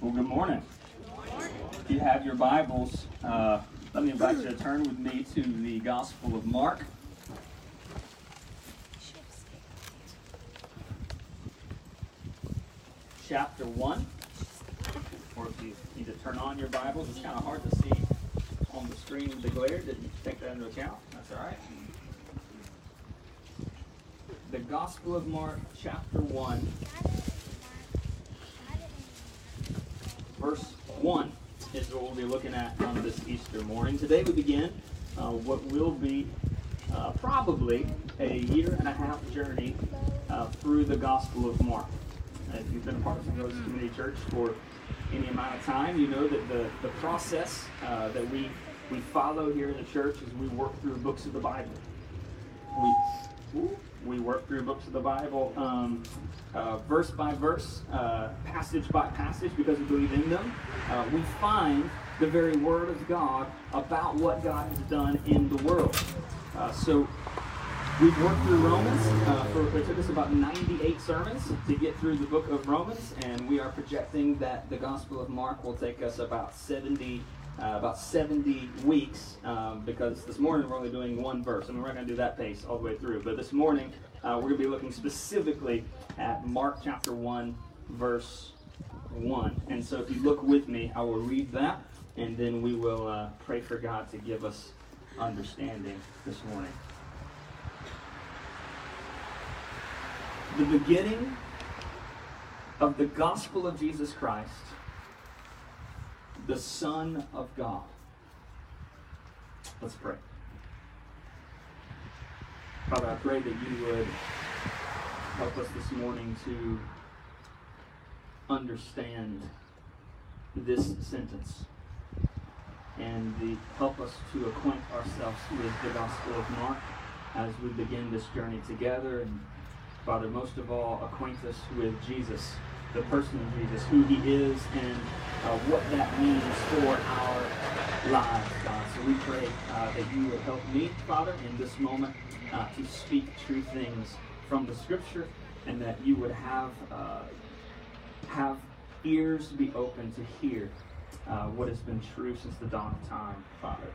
Well, good morning. If you have your Bibles, uh, let me invite you to turn with me to the Gospel of Mark. Chapter 1. Or if you need to turn on your Bibles, it's kind of hard to see on the screen the glare. Didn't take that into account. That's all right. The Gospel of Mark, chapter 1, verse 1 is what we'll be looking at on this Easter morning. Today we begin uh, what will be uh, probably a year and a half journey uh, through the Gospel of Mark. If you've been a part of Rose Community Church for any amount of time, you know that the, the process uh, that we, we follow here in the church is we work through books of the Bible. We, we work through books of the Bible um, uh, verse by verse, uh, passage by passage, because we believe in them. Uh, we find the very Word of God about what God has done in the world. Uh, so we've worked through Romans. Uh, for, it took us about 98 sermons to get through the book of Romans, and we are projecting that the Gospel of Mark will take us about 70 uh, about 70 weeks um, because this morning we're only doing one verse. Mean, we're not going to do that pace all the way through. But this morning uh, we're going to be looking specifically at Mark chapter 1, verse 1. And so if you look with me, I will read that and then we will uh, pray for God to give us understanding this morning. The beginning of the gospel of Jesus Christ the Son of God. Let's pray. Father, I pray that you would help us this morning to understand this sentence and the, help us to acquaint ourselves with the Gospel of Mark as we begin this journey together. And Father, most of all, acquaint us with Jesus the person of Jesus, who he is, and uh, what that means for our lives, God. So we pray uh, that you would help me, Father, in this moment uh, to speak true things from the Scripture, and that you would have uh, have ears to be open to hear uh, what has been true since the dawn of time, Father.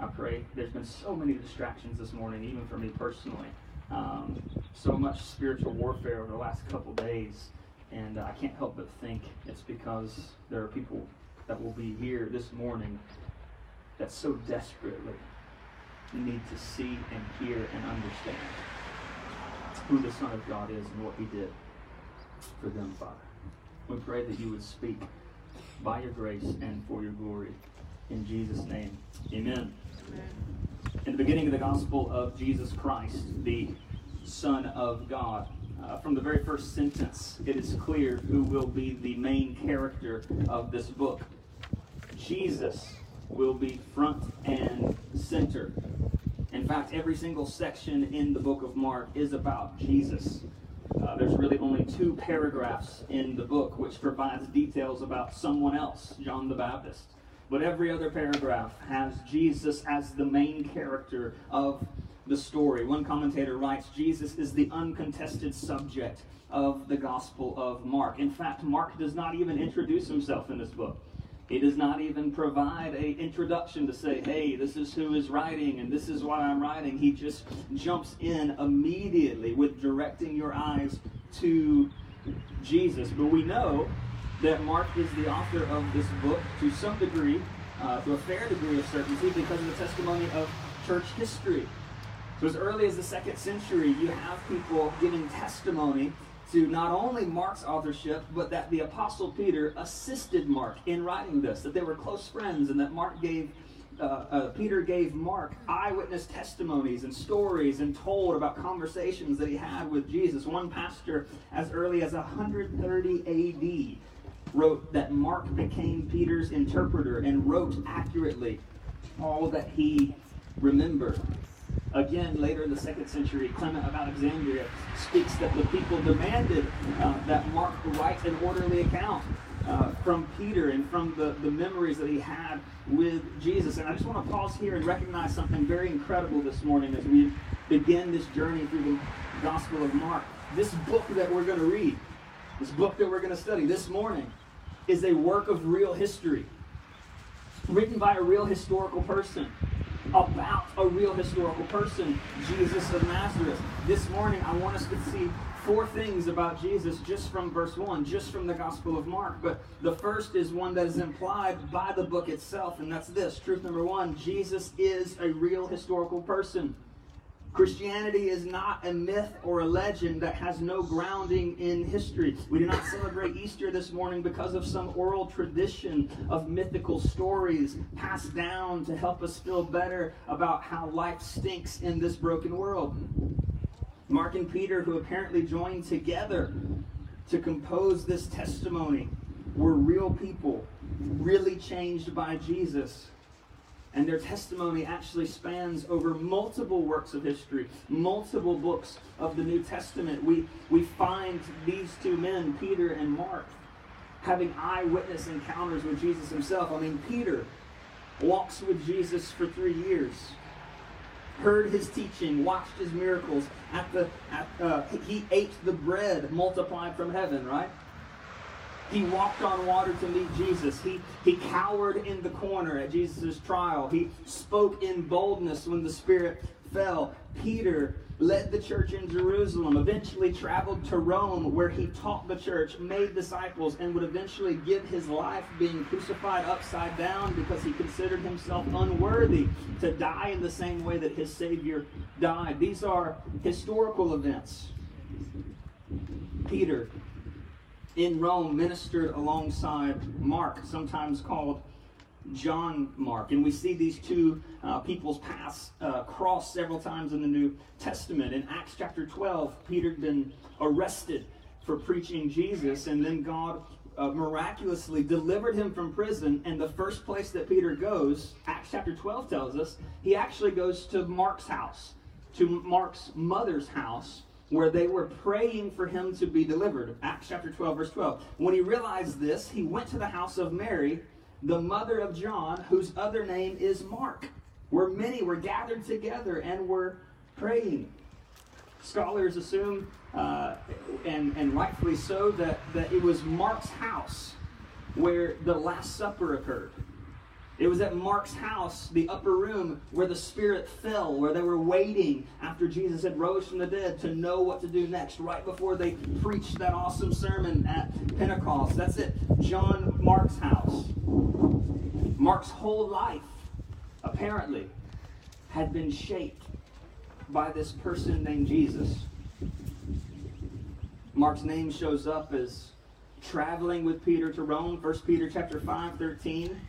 I pray. There's been so many distractions this morning, even for me personally. Um, so much spiritual warfare over the last couple days. And uh, I can't help but think it's because there are people that will be here this morning that so desperately need to see and hear and understand who the Son of God is and what He did for them, Father. We pray that you would speak by your grace and for your glory. In Jesus' name, amen. amen. In the beginning of the gospel of Jesus Christ, the Son of God, uh, from the very first sentence, it is clear who will be the main character of this book. Jesus will be front and center. In fact, every single section in the book of Mark is about Jesus. Uh, there's really only two paragraphs in the book which provides details about someone else, John the Baptist. But every other paragraph has Jesus as the main character of the story. One commentator writes Jesus is the uncontested subject of the Gospel of Mark. In fact, Mark does not even introduce himself in this book. He does not even provide a introduction to say, hey, this is who is writing and this is why I'm writing. He just jumps in immediately with directing your eyes to Jesus. But we know that Mark is the author of this book to some degree, uh, to a fair degree of certainty, because of the testimony of church history. So as early as the second century, you have people giving testimony to not only Mark's authorship, but that the Apostle Peter assisted Mark in writing this, that they were close friends, and that Mark gave uh, uh, Peter gave Mark eyewitness testimonies and stories and told about conversations that he had with Jesus. One pastor, as early as 130 AD, wrote that Mark became Peter's interpreter and wrote accurately all that he remembered. Again, later in the second century, Clement of Alexandria speaks that the people demanded uh, that Mark write an orderly account uh, from Peter and from the, the memories that he had with Jesus. And I just want to pause here and recognize something very incredible this morning as we begin this journey through the Gospel of Mark. This book that we're going to read, this book that we're going to study this morning, is a work of real history, written by a real historical person about a real historical person, Jesus of Nazareth. This morning, I want us to see four things about Jesus just from verse 1, just from the Gospel of Mark. But the first is one that is implied by the book itself, and that's this truth number one Jesus is a real historical person. Christianity is not a myth or a legend that has no grounding in history. We do not celebrate Easter this morning because of some oral tradition of mythical stories passed down to help us feel better about how life stinks in this broken world. Mark and Peter, who apparently joined together to compose this testimony, were real people, really changed by Jesus and their testimony actually spans over multiple works of history, multiple books of the New Testament. We, we find these two men, Peter and Mark, having eyewitness encounters with Jesus himself. I mean, Peter walks with Jesus for three years, heard his teaching, watched his miracles. At the, at, uh, he ate the bread multiplied from heaven, right? He walked on water to meet Jesus. He, he cowered in the corner at Jesus' trial. He spoke in boldness when the Spirit fell. Peter led the church in Jerusalem, eventually traveled to Rome, where he taught the church, made disciples, and would eventually give his life being crucified upside down because he considered himself unworthy to die in the same way that his Savior died. These are historical events. Peter in Rome ministered alongside Mark, sometimes called John Mark. And we see these two uh, people's paths uh, cross several times in the New Testament. In Acts chapter 12, Peter had been arrested for preaching Jesus, and then God uh, miraculously delivered him from prison. And the first place that Peter goes, Acts chapter 12 tells us, he actually goes to Mark's house, to Mark's mother's house where they were praying for him to be delivered. Acts chapter 12, verse 12. When he realized this, he went to the house of Mary, the mother of John, whose other name is Mark, where many were gathered together and were praying. Scholars assume, uh, and, and rightfully so, that, that it was Mark's house where the Last Supper occurred. It was at Mark's house, the upper room, where the Spirit fell, where they were waiting after Jesus had rose from the dead to know what to do next, right before they preached that awesome sermon at Pentecost. That's it. John Mark's house. Mark's whole life, apparently, had been shaped by this person named Jesus. Mark's name shows up as traveling with Peter to Rome, 1 Peter chapter 5, 13.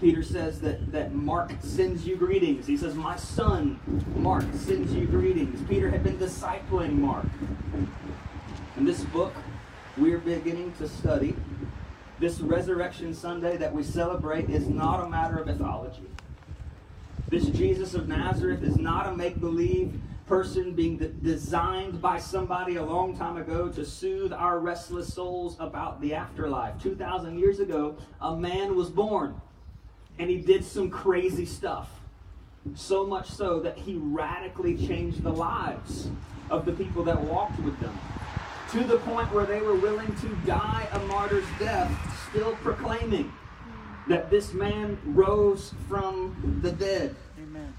Peter says that, that Mark sends you greetings. He says, My son, Mark, sends you greetings. Peter had been discipling Mark. In this book, we're beginning to study. This Resurrection Sunday that we celebrate is not a matter of mythology. This Jesus of Nazareth is not a make believe person being designed by somebody a long time ago to soothe our restless souls about the afterlife. 2,000 years ago, a man was born and he did some crazy stuff. So much so that he radically changed the lives of the people that walked with them. To the point where they were willing to die a martyr's death, still proclaiming that this man rose from the dead. Amen.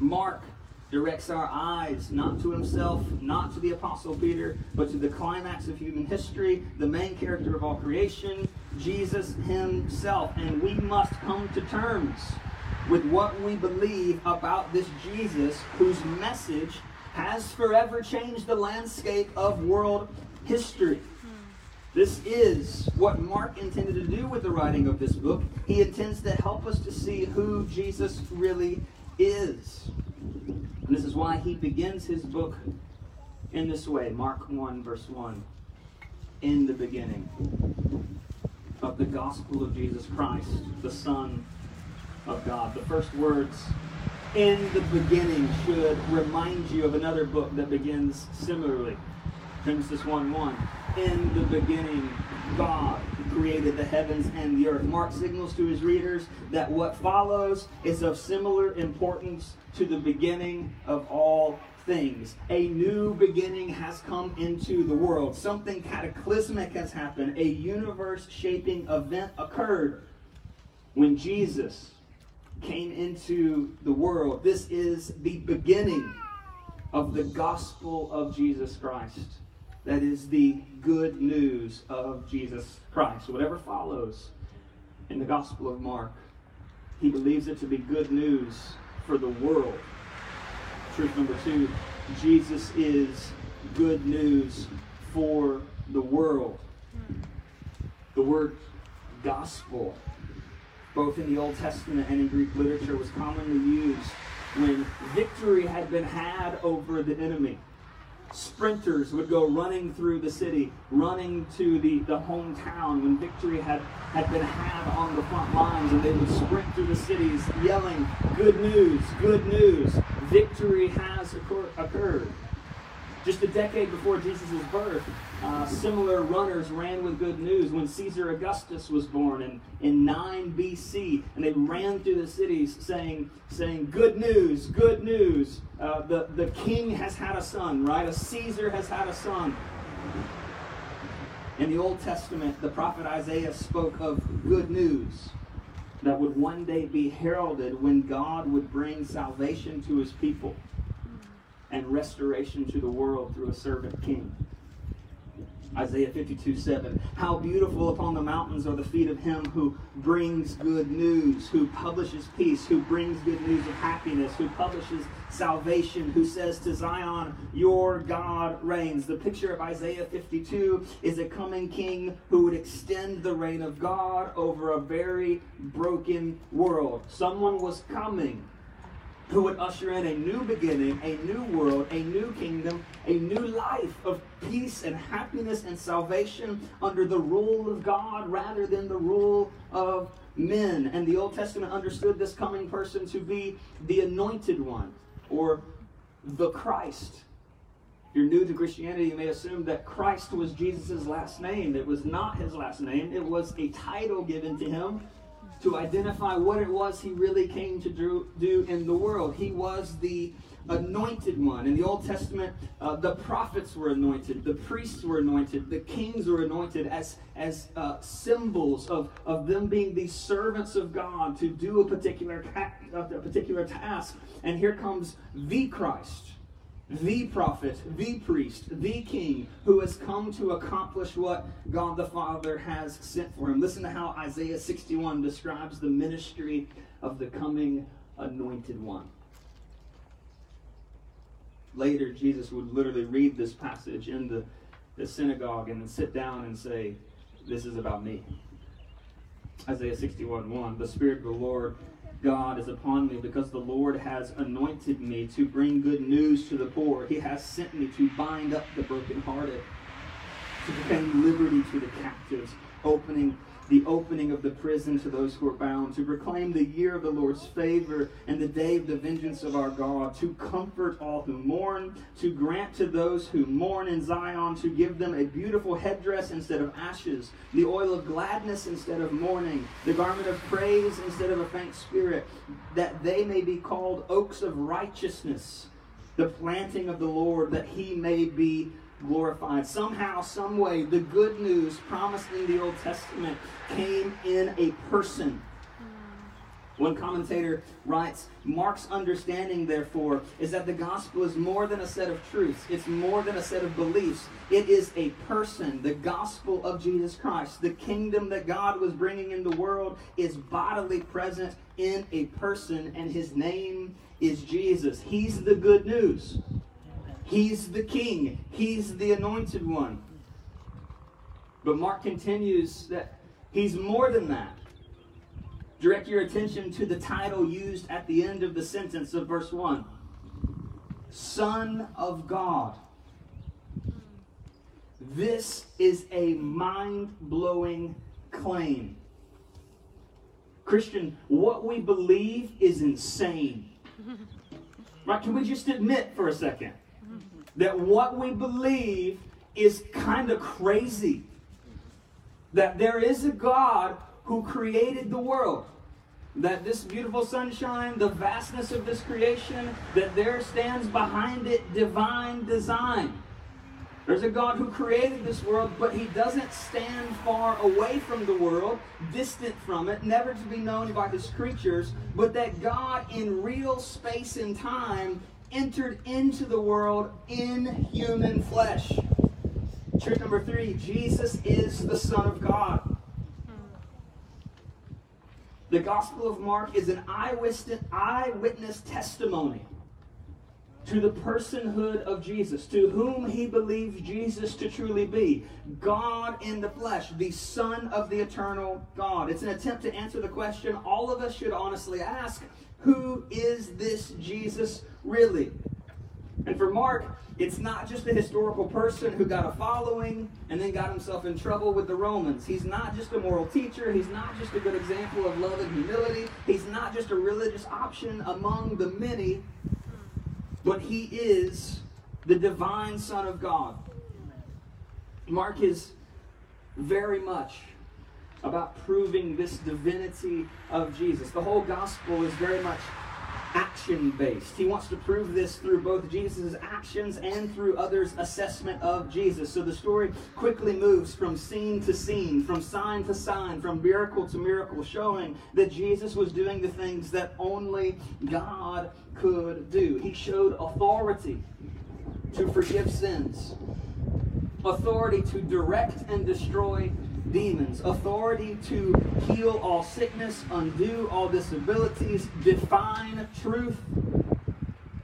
Mark directs our eyes not to himself, not to the Apostle Peter, but to the climax of human history, the main character of all creation, Jesus himself. And we must come to terms with what we believe about this Jesus whose message has forever changed the landscape of world history. This is what Mark intended to do with the writing of this book. He intends to help us to see who Jesus really is. And this is why he begins his book in this way Mark 1, verse 1. In the beginning of the gospel of Jesus Christ, the Son of God. The first words in the beginning should remind you of another book that begins similarly. Genesis 1 1. In the beginning, God created the heavens and the earth. Mark signals to his readers that what follows is of similar importance to the beginning of all things. A new beginning has come into the world. Something cataclysmic has happened. A universe shaping event occurred when Jesus came into the world. This is the beginning of the gospel of Jesus Christ. That is the good news of Jesus Christ. Whatever follows in the gospel of Mark, he believes it to be good news for the world. Truth number two Jesus is good news for the world. The word gospel, both in the Old Testament and in Greek literature, was commonly used when victory had been had over the enemy. Sprinters would go running through the city, running to the, the hometown when victory had, had been had on the front lines, and they would sprint through the cities yelling, Good news, good news, victory has occurred. Just a decade before Jesus' birth, uh, similar runners ran with good news when Caesar Augustus was born in, in 9 BC, and they ran through the cities saying, saying Good news, good news. Uh, the, the king has had a son, right? A Caesar has had a son. In the Old Testament, the prophet Isaiah spoke of good news that would one day be heralded when God would bring salvation to his people and restoration to the world through a servant king. Isaiah 52 7. How beautiful upon the mountains are the feet of him who brings good news, who publishes peace, who brings good news of happiness, who publishes salvation, who says to Zion, Your God reigns. The picture of Isaiah 52 is a coming king who would extend the reign of God over a very broken world. Someone was coming who would usher in a new beginning, a new world, a new kingdom, a new life of peace and happiness and salvation under the rule of God rather than the rule of men. And the Old Testament understood this coming person to be the anointed one or the Christ. If you're new to Christianity, you may assume that Christ was Jesus' last name. It was not his last name, it was a title given to him to identify what it was he really came to do, in the world. He was the anointed one. In the Old Testament, uh, the prophets were anointed, the priests were anointed, the kings were anointed as, as uh, symbols of, of them being the servants of God to do a particular, a particular task. And here comes the Christ the prophet, the priest, the king who has come to accomplish what God the Father has sent for him. Listen to how Isaiah 61 describes the ministry of the coming anointed one. Later, Jesus would literally read this passage in the, the synagogue and then sit down and say, This is about me. Isaiah 61 1 The Spirit of the Lord God is upon me because the Lord has anointed me to bring good news to the poor. He has sent me to bind up the brokenhearted, to proclaim liberty to the captives, opening the opening of the prison to those who are bound, to proclaim the year of the Lord's favor and the day of the vengeance of our God, to comfort all who mourn, to grant to those who mourn in Zion, to give them a beautiful headdress instead of ashes, the oil of gladness instead of mourning, the garment of praise instead of a faint spirit, that they may be called oaks of righteousness, the planting of the Lord, that he may be glorified. Somehow, some way, the good news promised in the Old Testament came in a person. One commentator writes Mark's understanding, therefore, is that the gospel is more than a set of truths. It's more than a set of beliefs. It is a person. The gospel of Jesus Christ, the kingdom that God was bringing in the world, is bodily present in a person, and his name is Jesus. He's the good news. He's the king, he's the anointed one. But Mark continues that he's more than that. Direct your attention to the title used at the end of the sentence of verse 1 Son of God. This is a mind blowing claim. Christian, what we believe is insane. Right? Can we just admit for a second? That what we believe is kind of crazy. That there is a God who created the world. that this beautiful sunshine, the vastness of this creation, that there stands behind it divine design. There's a God who created this world, but he doesn't stand far away from the world, distant from it, never to be known by his creatures, but that God in real space and time entered into the world in human flesh. Truth number three Jesus is the Son of God. The Gospel of Mark is an eyewitness testimony to the personhood of Jesus, to whom he believes Jesus to truly be God in the flesh, the Son of the eternal God. It's an attempt to answer the question all of us should honestly ask who is this Jesus really? And for Mark, it's not just a historical person who got a following and then got himself in trouble with the Romans. He's not just a moral teacher. He's not just a good example of love and humility. He's not just a religious option among the many, but he is the divine Son of God. Mark is very much about proving this divinity of Jesus. The whole gospel is very much action based. He wants to prove this through both Jesus' actions and through others' assessment of Jesus. So the story quickly moves from scene to scene, from sign to sign, from miracle to miracle, showing that Jesus was doing the things that only God could do. He showed authority to forgive sins, authority to direct and destroy demons, authority to heal all sickness, undo all disabilities, define truth,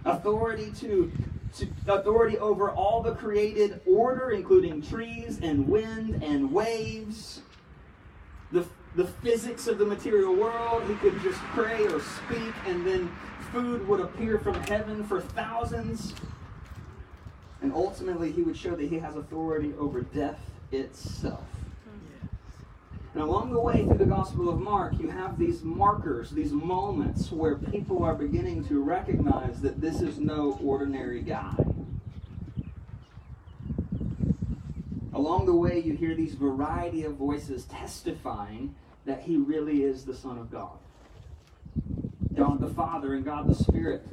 authority to, to, authority over all the created order, including trees and wind and waves, the, the physics of the material world. He could just pray or speak, and then food would appear from heaven for thousands. And ultimately, he would show that he has authority over death itself. And along the way through the Gospel of Mark, you have these markers, these moments where people are beginning to recognize that this is no ordinary guy. Along the way, you hear these variety of voices testifying that he really is the Son of God. God the Father and God the Spirit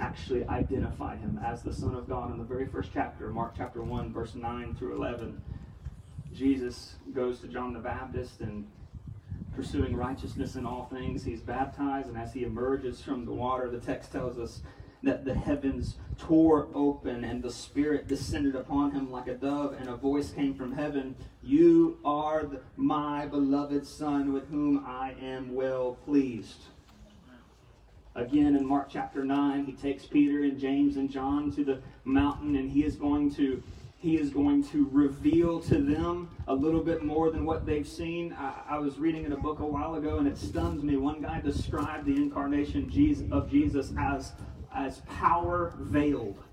actually identify him as the Son of God in the very first chapter, Mark chapter 1, verse 9 through 11. Jesus goes to John the Baptist and pursuing righteousness in all things, he's baptized, and as he emerges from the water, the text tells us that the heavens tore open and the Spirit descended upon him like a dove, and a voice came from heaven You are the, my beloved Son, with whom I am well pleased. Again, in Mark chapter 9, he takes Peter and James and John to the mountain, and he is going to he is going to reveal to them a little bit more than what they've seen. I, I, was reading in a book a while ago, and it stuns me. One guy described the incarnation of Jesus as, as power veiled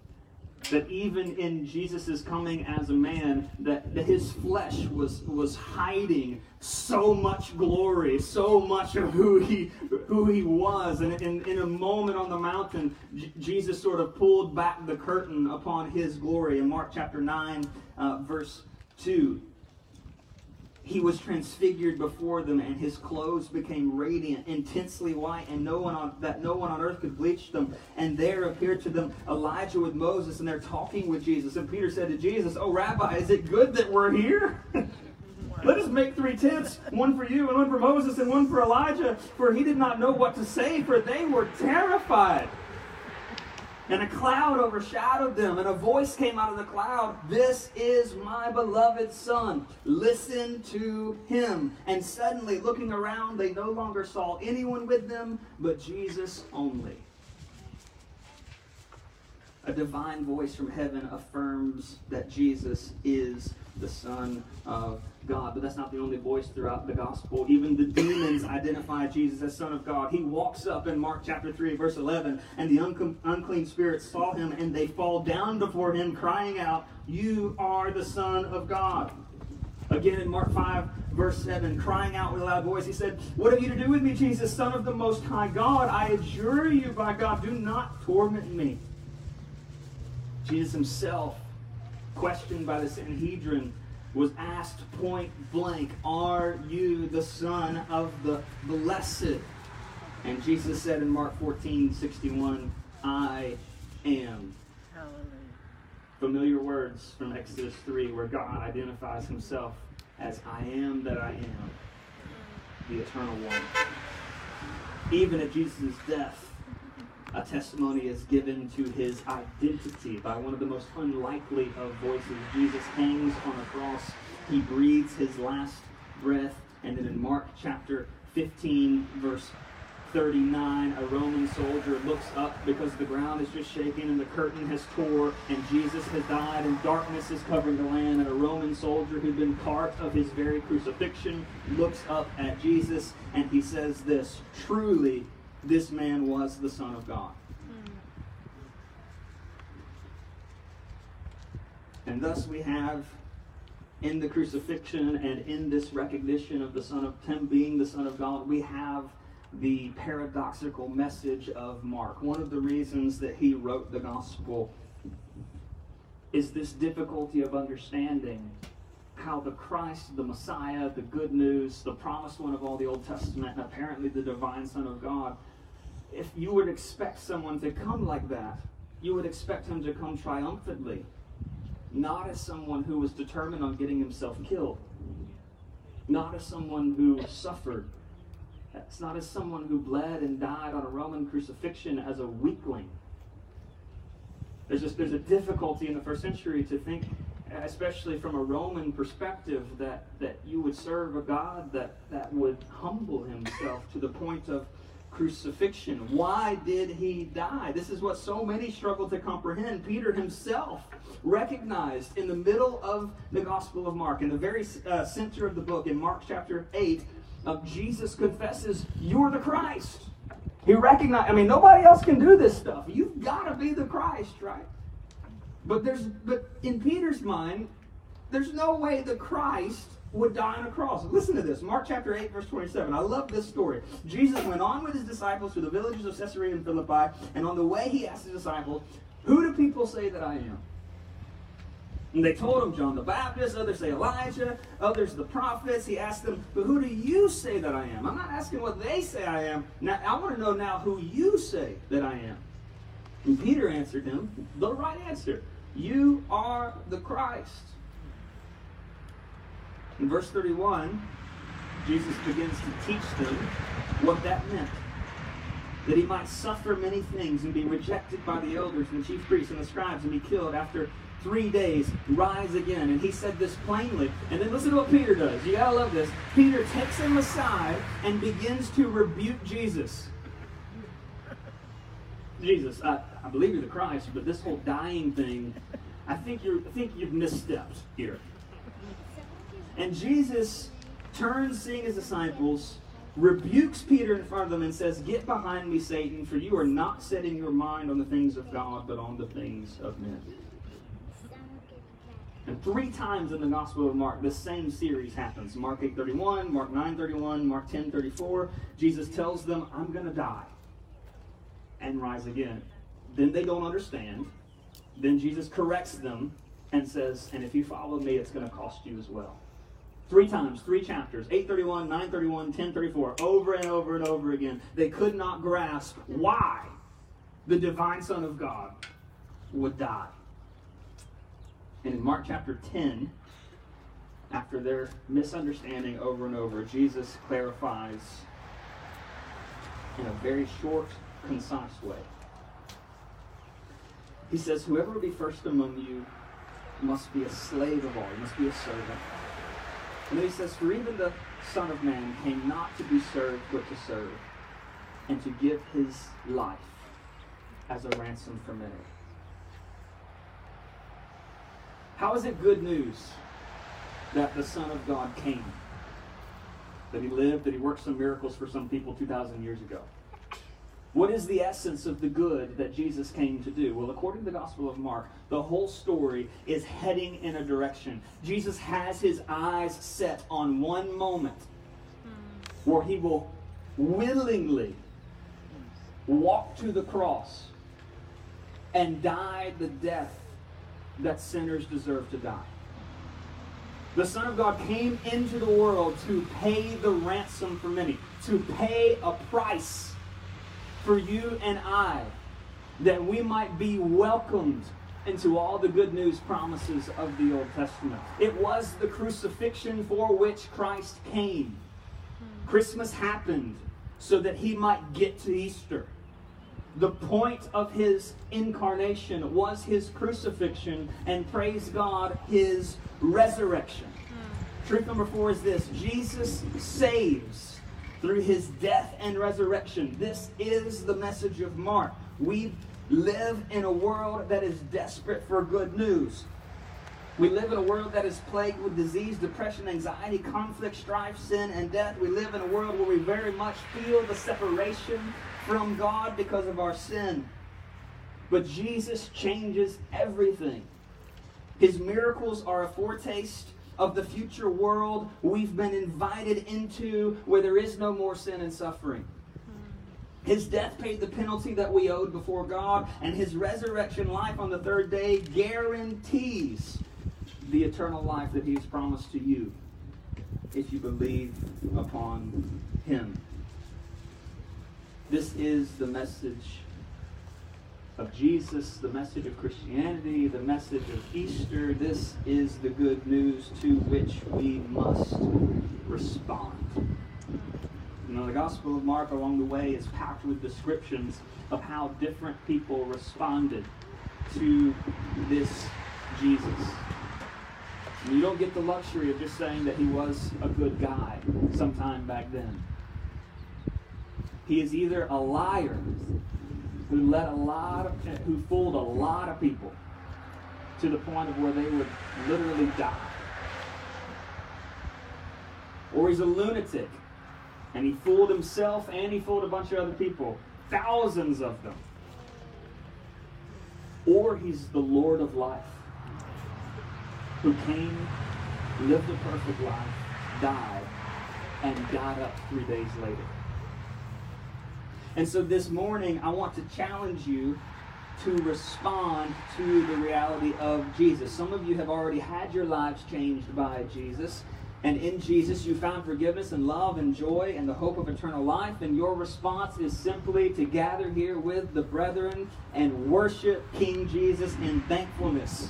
that even in Jesus' coming as a man, that, that his flesh was, was hiding so much glory, so much of who he, who he was. And in, in a moment on the mountain, J- Jesus sort of pulled back the curtain upon his glory. In Mark chapter 9, uh, verse 2, he was transfigured before them, and his clothes became radiant, intensely white, and no one on that no one on earth could bleach them. And there appeared to them Elijah with Moses, and they're talking with Jesus. And Peter said to Jesus, "Oh, Rabbi, is it good that we're here?" Let us make three tents, one for you, and one for Moses, and one for Elijah. For he did not know what to say, for they were terrified. And a cloud overshadowed them, and a voice came out of the cloud This is my beloved Son. Listen to him. And suddenly, looking around, they no longer saw anyone with them but Jesus only. A divine voice from heaven affirms that Jesus is the Son of God. But that's not the only voice throughout the gospel. Even the demons identify Jesus as Son of God. He walks up in Mark chapter 3, verse 11, and the unclean spirits saw him, and they fall down before him, crying out, You are the Son of God. Again in Mark 5, verse 7, crying out with a loud voice, he said, What have you to do with me, Jesus, Son of the Most High God? I adjure you by God, do not torment me. Jesus himself, questioned by the Sanhedrin, was asked point blank, Are you the Son of the Blessed? And Jesus said in Mark 14 61, I am. Hallelujah. Familiar words from Exodus 3, where God identifies himself as I am that I am, the eternal one. Even at Jesus' death, a testimony is given to his identity by one of the most unlikely of voices. Jesus hangs on a cross, he breathes his last breath, and then in Mark chapter 15, verse 39, a Roman soldier looks up because the ground is just shaking and the curtain has tore and Jesus has died and darkness is covering the land. And a Roman soldier who'd been part of his very crucifixion looks up at Jesus and he says this, truly this man was the Son of God. And thus we have in the crucifixion and in this recognition of the Son of Him being the Son of God, we have the paradoxical message of Mark. One of the reasons that he wrote the gospel is this difficulty of understanding how the Christ, the Messiah, the good news, the promised one of all the Old Testament, and apparently the divine Son of God, if you would expect someone to come like that, you would expect him to come triumphantly, not as someone who was determined on getting himself killed, not as someone who suffered it's not as someone who bled and died on a Roman crucifixion as a weakling. There's just there's a difficulty in the first century to think, especially from a Roman perspective, that, that you would serve a God that, that would humble himself to the point of crucifixion. Why did he die? This is what so many struggle to comprehend. Peter himself recognized in the middle of the Gospel of Mark, in the very uh, center of the book, in Mark chapter 8, of Jesus confesses, You're the Christ. He recognized, I mean, nobody else can do this stuff. You've got to be the Christ, right? But there's but in Peter's mind, there's no way the Christ would die on a cross. Listen to this. Mark chapter 8, verse 27. I love this story. Jesus went on with his disciples to the villages of Caesarea and Philippi, and on the way he asked his disciples, Who do people say that I am? And they told him John the Baptist, others say Elijah, others the prophets. He asked them, But who do you say that I am? I'm not asking what they say I am. Now I want to know now who you say that I am. And Peter answered him, the right answer. You are the Christ. In verse 31, Jesus begins to teach them what that meant. That he might suffer many things and be rejected by the elders and the chief priests and the scribes and be killed after three days, rise again. And he said this plainly. And then listen to what Peter does. You gotta love this. Peter takes him aside and begins to rebuke Jesus. Jesus, I, I believe you're the Christ, but this whole dying thing, I think you're I think you've misstepped here. And Jesus turns seeing his disciples, rebukes Peter in front of them, and says, Get behind me, Satan, for you are not setting your mind on the things of God, but on the things of men. And three times in the Gospel of Mark, the same series happens. Mark 8.31, Mark 9.31, Mark 10.34. Jesus tells them, I'm going to die and rise again. Then they don't understand. Then Jesus corrects them and says, and if you follow me, it's going to cost you as well. Three times, three chapters, 831, 931, 1034, over and over and over again. They could not grasp why the divine Son of God would die. And in Mark chapter 10, after their misunderstanding over and over, Jesus clarifies in a very short, concise way. He says, Whoever will be first among you must be a slave of all, must be a servant. And then he says, For even the Son of Man came not to be served, but to serve, and to give his life as a ransom for many. How is it good news that the Son of God came? That he lived, that he worked some miracles for some people 2,000 years ago? What is the essence of the good that Jesus came to do? Well, according to the Gospel of Mark, the whole story is heading in a direction. Jesus has his eyes set on one moment where he will willingly walk to the cross and die the death that sinners deserve to die. The Son of God came into the world to pay the ransom for many, to pay a price for you and I that we might be welcomed into all the good news promises of the Old Testament. It was the crucifixion for which Christ came. Christmas happened so that he might get to Easter. The point of his incarnation was his crucifixion, and praise God, his resurrection. Hmm. Truth number four is this Jesus saves through his death and resurrection. This is the message of Mark. We live in a world that is desperate for good news. We live in a world that is plagued with disease, depression, anxiety, conflict, strife, sin, and death. We live in a world where we very much feel the separation from God because of our sin. But Jesus changes everything. His miracles are a foretaste of the future world we've been invited into where there is no more sin and suffering. His death paid the penalty that we owed before God, and his resurrection life on the third day guarantees the eternal life that he has promised to you if you believe upon him. This is the message of Jesus, the message of Christianity, the message of Easter. This is the good news to which we must respond. You know, the Gospel of Mark along the way is packed with descriptions of how different people responded to this Jesus. And you don't get the luxury of just saying that he was a good guy sometime back then. He is either a liar who led a lot of who fooled a lot of people to the point of where they would literally die. Or he's a lunatic and he fooled himself and he fooled a bunch of other people, thousands of them. Or he's the Lord of life who came, lived a perfect life, died, and got up three days later. And so this morning, I want to challenge you to respond to the reality of Jesus. Some of you have already had your lives changed by Jesus. And in Jesus, you found forgiveness and love and joy and the hope of eternal life. And your response is simply to gather here with the brethren and worship King Jesus in thankfulness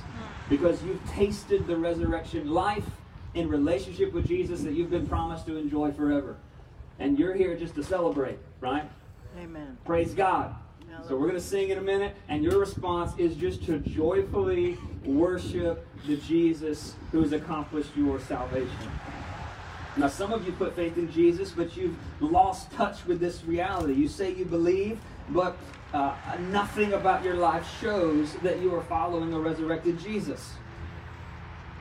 because you've tasted the resurrection life in relationship with Jesus that you've been promised to enjoy forever. And you're here just to celebrate, right? Amen. Praise God. So we're going to sing in a minute, and your response is just to joyfully worship the Jesus who has accomplished your salvation. Now, some of you put faith in Jesus, but you've lost touch with this reality. You say you believe, but uh, nothing about your life shows that you are following a resurrected Jesus.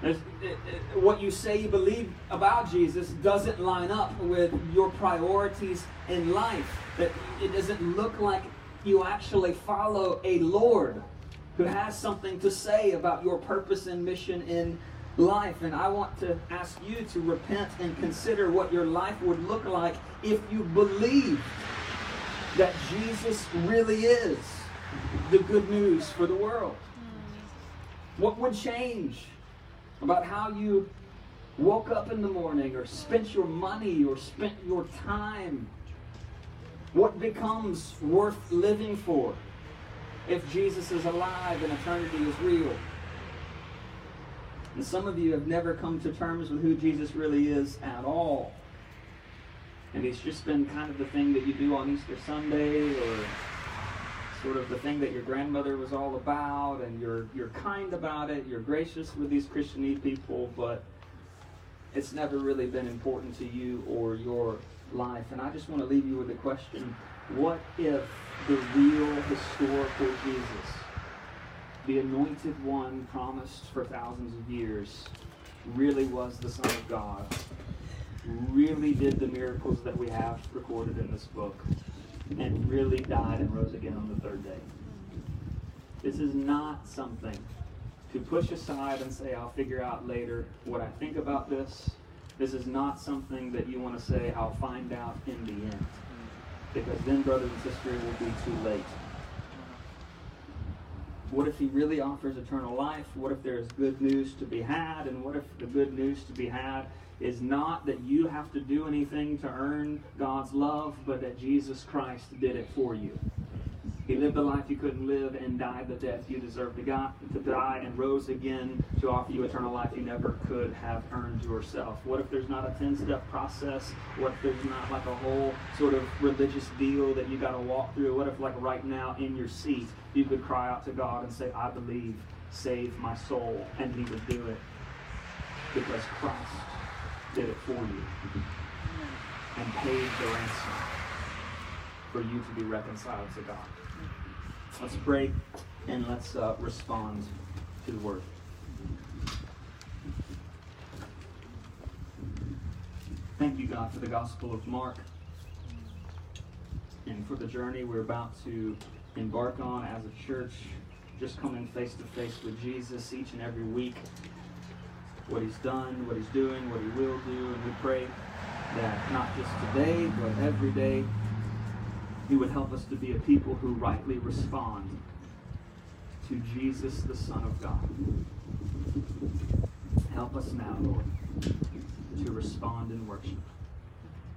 It, uh, what you say you believe about Jesus doesn't line up with your priorities in life. That it doesn't look like you actually follow a Lord who has something to say about your purpose and mission in life. And I want to ask you to repent and consider what your life would look like if you believe that Jesus really is the good news for the world. What would change about how you woke up in the morning or spent your money or spent your time? What becomes worth living for if Jesus is alive and eternity is real? And some of you have never come to terms with who Jesus really is at all. And he's just been kind of the thing that you do on Easter Sunday or sort of the thing that your grandmother was all about and you're you're kind about it, you're gracious with these Christian people, but it's never really been important to you or your life. And I just want to leave you with the question, what if the real historical Jesus the anointed one promised for thousands of years really was the Son of God, really did the miracles that we have recorded in this book, and really died and rose again on the third day. This is not something to push aside and say, I'll figure out later what I think about this. This is not something that you want to say, I'll find out in the end. Because then, brother and sister, it will be too late. What if he really offers eternal life? What if there's good news to be had? And what if the good news to be had is not that you have to do anything to earn God's love, but that Jesus Christ did it for you. He lived the life you couldn't live and died the death you deserved to, God, to die and rose again to offer you eternal life you never could have earned yourself. What if there's not a 10 step process? What if there's not like a whole sort of religious deal that you got to walk through? What if, like right now in your seat, you could cry out to God and say, I believe, save my soul, and He would do it because Christ did it for you and paid the ransom for you to be reconciled to God. Let's pray and let's uh, respond to the word. Thank you, God, for the Gospel of Mark and for the journey we're about to embark on as a church, just coming face to face with Jesus each and every week. What he's done, what he's doing, what he will do, and we pray that not just today, but every day, he would help us to be a people who rightly respond to Jesus, the Son of God. Help us now, Lord, to respond in worship,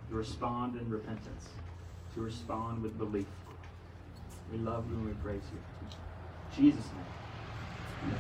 to respond in repentance, to respond with belief. We love you and we praise you. In Jesus' name.